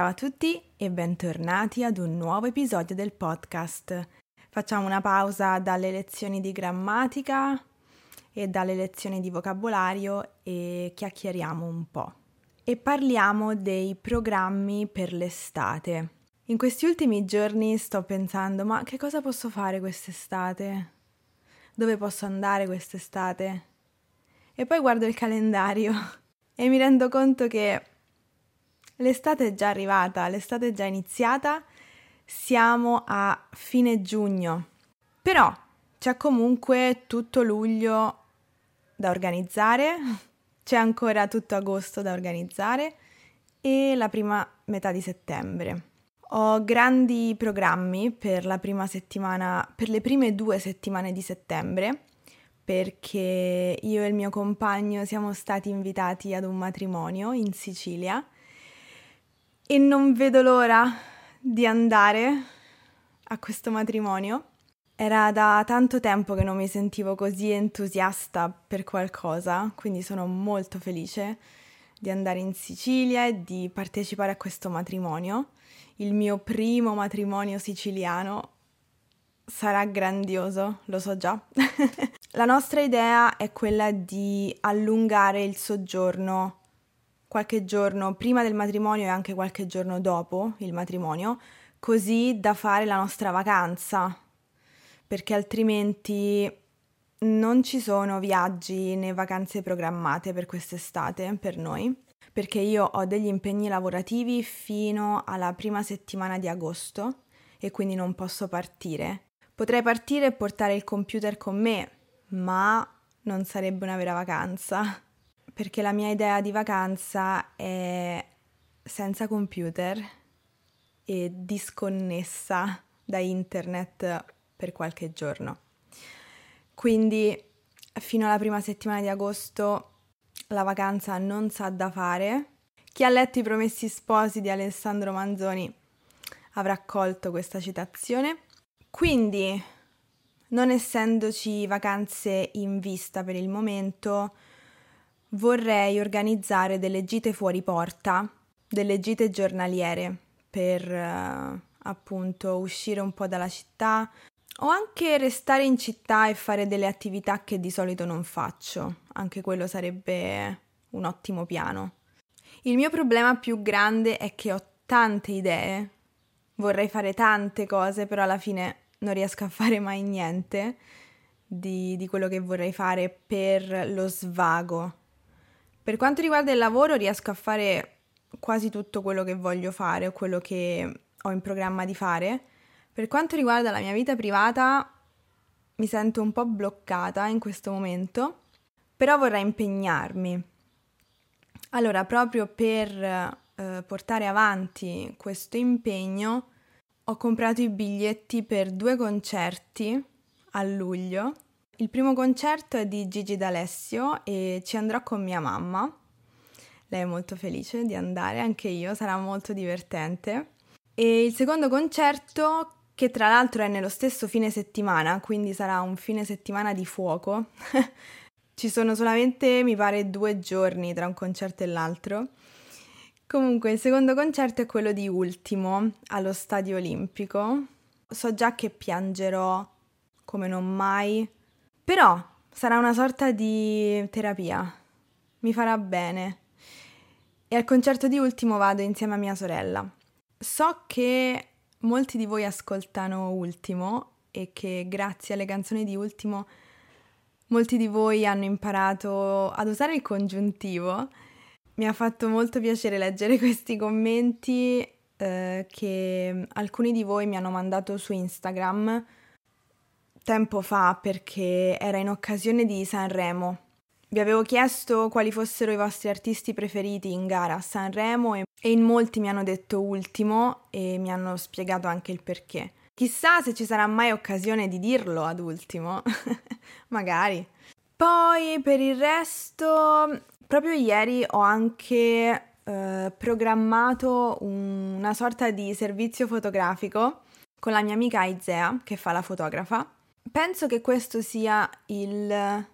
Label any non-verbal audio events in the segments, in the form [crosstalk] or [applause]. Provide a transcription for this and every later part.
Ciao a tutti e bentornati ad un nuovo episodio del podcast. Facciamo una pausa dalle lezioni di grammatica e dalle lezioni di vocabolario e chiacchieriamo un po'. E parliamo dei programmi per l'estate. In questi ultimi giorni sto pensando, ma che cosa posso fare quest'estate? Dove posso andare quest'estate? E poi guardo il calendario [laughs] e mi rendo conto che L'estate è già arrivata, l'estate è già iniziata, siamo a fine giugno, però c'è comunque tutto luglio da organizzare, [laughs] c'è ancora tutto agosto da organizzare e la prima metà di settembre. Ho grandi programmi per la prima settimana, per le prime due settimane di settembre, perché io e il mio compagno siamo stati invitati ad un matrimonio in Sicilia e non vedo l'ora di andare a questo matrimonio. Era da tanto tempo che non mi sentivo così entusiasta per qualcosa, quindi sono molto felice di andare in Sicilia e di partecipare a questo matrimonio. Il mio primo matrimonio siciliano sarà grandioso, lo so già. [laughs] La nostra idea è quella di allungare il soggiorno qualche giorno prima del matrimonio e anche qualche giorno dopo il matrimonio, così da fare la nostra vacanza, perché altrimenti non ci sono viaggi né vacanze programmate per quest'estate per noi, perché io ho degli impegni lavorativi fino alla prima settimana di agosto e quindi non posso partire. Potrei partire e portare il computer con me, ma non sarebbe una vera vacanza perché la mia idea di vacanza è senza computer e disconnessa da internet per qualche giorno. Quindi fino alla prima settimana di agosto la vacanza non sa da fare. Chi ha letto I Promessi Sposi di Alessandro Manzoni avrà colto questa citazione. Quindi, non essendoci vacanze in vista per il momento, Vorrei organizzare delle gite fuori porta, delle gite giornaliere per eh, appunto uscire un po' dalla città o anche restare in città e fare delle attività che di solito non faccio. Anche quello sarebbe un ottimo piano. Il mio problema più grande è che ho tante idee, vorrei fare tante cose, però alla fine non riesco a fare mai niente di, di quello che vorrei fare per lo svago per quanto riguarda il lavoro riesco a fare quasi tutto quello che voglio fare o quello che ho in programma di fare. Per quanto riguarda la mia vita privata mi sento un po' bloccata in questo momento, però vorrei impegnarmi. Allora, proprio per eh, portare avanti questo impegno, ho comprato i biglietti per due concerti a luglio il primo concerto è di Gigi D'Alessio e ci andrò con mia mamma. Lei è molto felice di andare, anche io, sarà molto divertente. E il secondo concerto, che tra l'altro è nello stesso fine settimana, quindi sarà un fine settimana di fuoco. [laughs] Ci sono solamente, mi pare, due giorni tra un concerto e l'altro. Comunque, il secondo concerto è quello di Ultimo allo Stadio Olimpico. So già che piangerò come non mai però sarà una sorta di terapia. Mi farà bene. E al concerto di Ultimo vado insieme a mia sorella. So che molti di voi ascoltano Ultimo e che grazie alle canzoni di Ultimo molti di voi hanno imparato ad usare il congiuntivo. Mi ha fatto molto piacere leggere [laughs] questi commenti eh, che alcuni di voi mi hanno mandato su Instagram tempo fa perché era in occasione di Sanremo. Vi avevo chiesto quali fossero i vostri artisti preferiti in gara a Sanremo e, e in molti mi hanno detto ultimo e mi hanno spiegato anche il perché. Chissà se ci sarà mai occasione di dirlo ad ultimo, [laughs] magari. Poi per il resto, proprio ieri ho anche eh, programmato un, una sorta di servizio fotografico con la mia amica Aizea, che fa la fotografa, Penso che questo sia il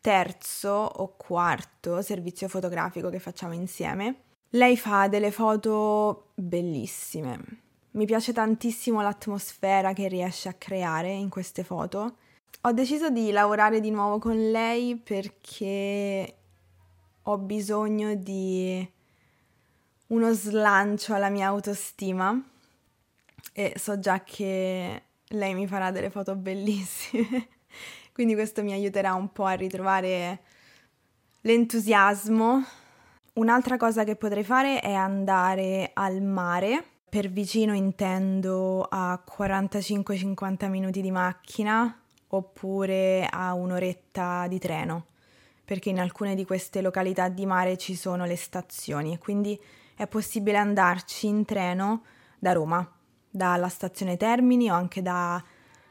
terzo o quarto servizio fotografico che facciamo insieme. Lei fa delle foto bellissime. Mi piace tantissimo l'atmosfera che riesce a creare in queste foto. Ho deciso di lavorare di nuovo con lei perché ho bisogno di uno slancio alla mia autostima e so già che lei mi farà delle foto bellissime. [laughs] Quindi questo mi aiuterà un po' a ritrovare l'entusiasmo. Un'altra cosa che potrei fare è andare al mare. Per vicino intendo a 45-50 minuti di macchina oppure a un'oretta di treno, perché in alcune di queste località di mare ci sono le stazioni e quindi è possibile andarci in treno da Roma, dalla stazione Termini o anche da,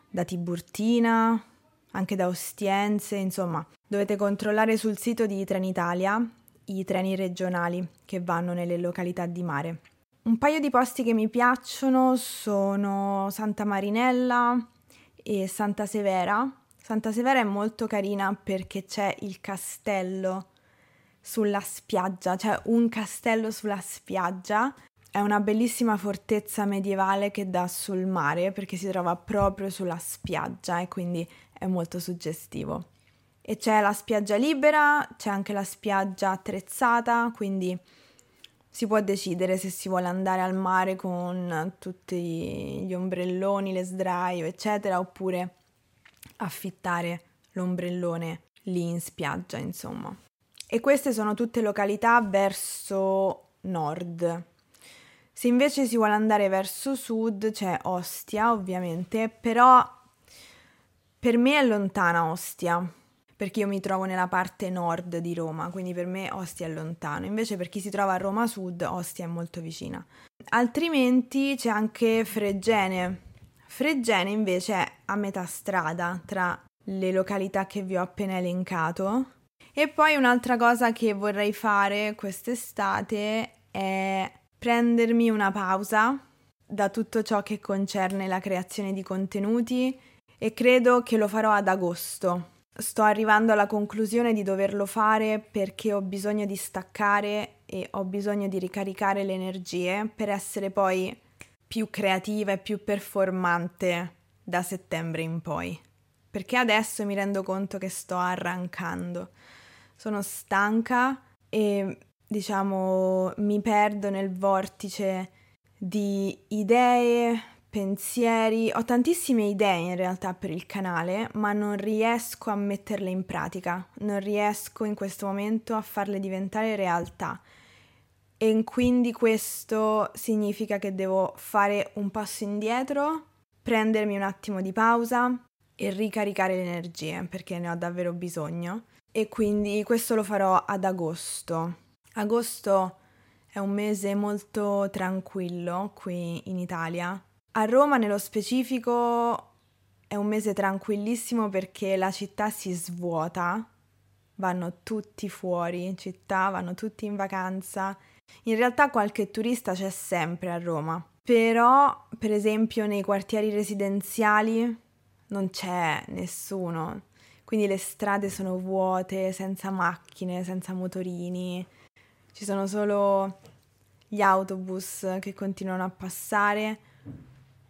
da Tiburtina, anche da Ostiense, insomma, dovete controllare sul sito di Trenitalia i treni regionali che vanno nelle località di mare. Un paio di posti che mi piacciono sono Santa Marinella e Santa Severa. Santa Severa è molto carina perché c'è il castello sulla spiaggia, cioè un castello sulla spiaggia. È una bellissima fortezza medievale che dà sul mare perché si trova proprio sulla spiaggia e quindi è molto suggestivo. E c'è la spiaggia libera, c'è anche la spiaggia attrezzata, quindi si può decidere se si vuole andare al mare con tutti gli ombrelloni, le sdraio, eccetera, oppure affittare l'ombrellone lì in spiaggia, insomma. E queste sono tutte località verso nord. Se invece si vuole andare verso sud c'è Ostia, ovviamente, però per me è lontana Ostia, perché io mi trovo nella parte nord di Roma, quindi per me Ostia è lontano. Invece per chi si trova a Roma Sud, Ostia è molto vicina. Altrimenti c'è anche Fregene. Fregene invece è a metà strada tra le località che vi ho appena elencato. E poi un'altra cosa che vorrei fare quest'estate è prendermi una pausa da tutto ciò che concerne la creazione di contenuti e credo che lo farò ad agosto. Sto arrivando alla conclusione di doverlo fare perché ho bisogno di staccare e ho bisogno di ricaricare le energie per essere poi più creativa e più performante da settembre in poi. Perché adesso mi rendo conto che sto arrancando. Sono stanca e diciamo mi perdo nel vortice di idee, pensieri, ho tantissime idee in realtà per il canale, ma non riesco a metterle in pratica, non riesco in questo momento a farle diventare realtà. E quindi questo significa che devo fare un passo indietro, prendermi un attimo di pausa e ricaricare le energie, perché ne ho davvero bisogno. E quindi questo lo farò ad agosto. Agosto è un mese molto tranquillo qui in Italia, a Roma nello specifico è un mese tranquillissimo perché la città si svuota, vanno tutti fuori città, vanno tutti in vacanza. In realtà qualche turista c'è sempre a Roma, però per esempio nei quartieri residenziali non c'è nessuno, quindi le strade sono vuote, senza macchine, senza motorini, ci sono solo gli autobus che continuano a passare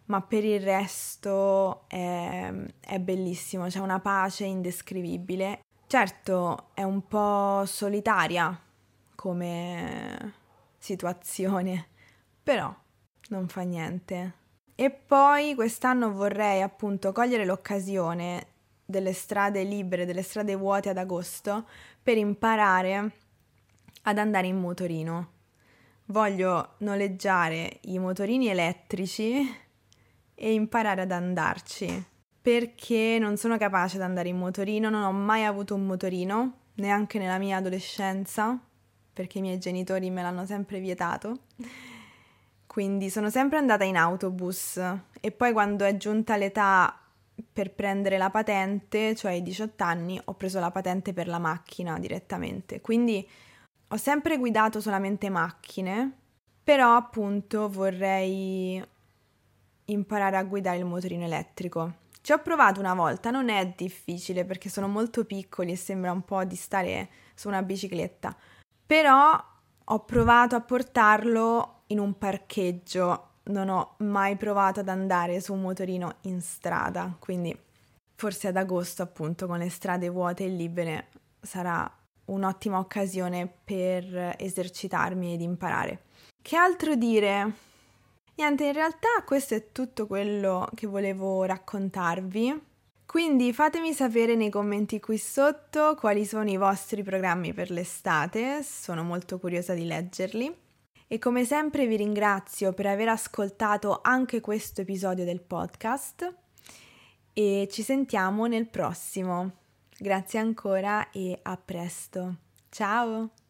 ma per il resto è, è bellissimo, c'è una pace indescrivibile. Certo, è un po' solitaria come situazione, però non fa niente. E poi quest'anno vorrei appunto cogliere l'occasione delle strade libere, delle strade vuote ad agosto per imparare ad andare in motorino. Voglio noleggiare i motorini elettrici e imparare ad andarci perché non sono capace di andare in motorino, non ho mai avuto un motorino, neanche nella mia adolescenza, perché i miei genitori me l'hanno sempre vietato. Quindi sono sempre andata in autobus e poi quando è giunta l'età per prendere la patente, cioè i 18 anni, ho preso la patente per la macchina direttamente. Quindi ho sempre guidato solamente macchine, però appunto vorrei imparare a guidare il motorino elettrico. Ci ho provato una volta, non è difficile perché sono molto piccoli e sembra un po' di stare su una bicicletta, però Ho provato a portarlo in un parcheggio, non ho mai provato ad andare su un motorino in strada, quindi forse ad agosto appunto con le strade vuote e libere sarà un'ottima occasione per esercitarmi ed imparare. Che altro dire? Niente, in realtà questo è tutto quello che volevo raccontarvi. Quindi fatemi sapere nei commenti qui sotto quali sono i vostri programmi per l'estate, sono molto curiosa di leggerli. E come sempre vi ringrazio per aver ascoltato anche questo episodio del podcast e ci sentiamo nel prossimo. Grazie ancora e a presto. Ciao!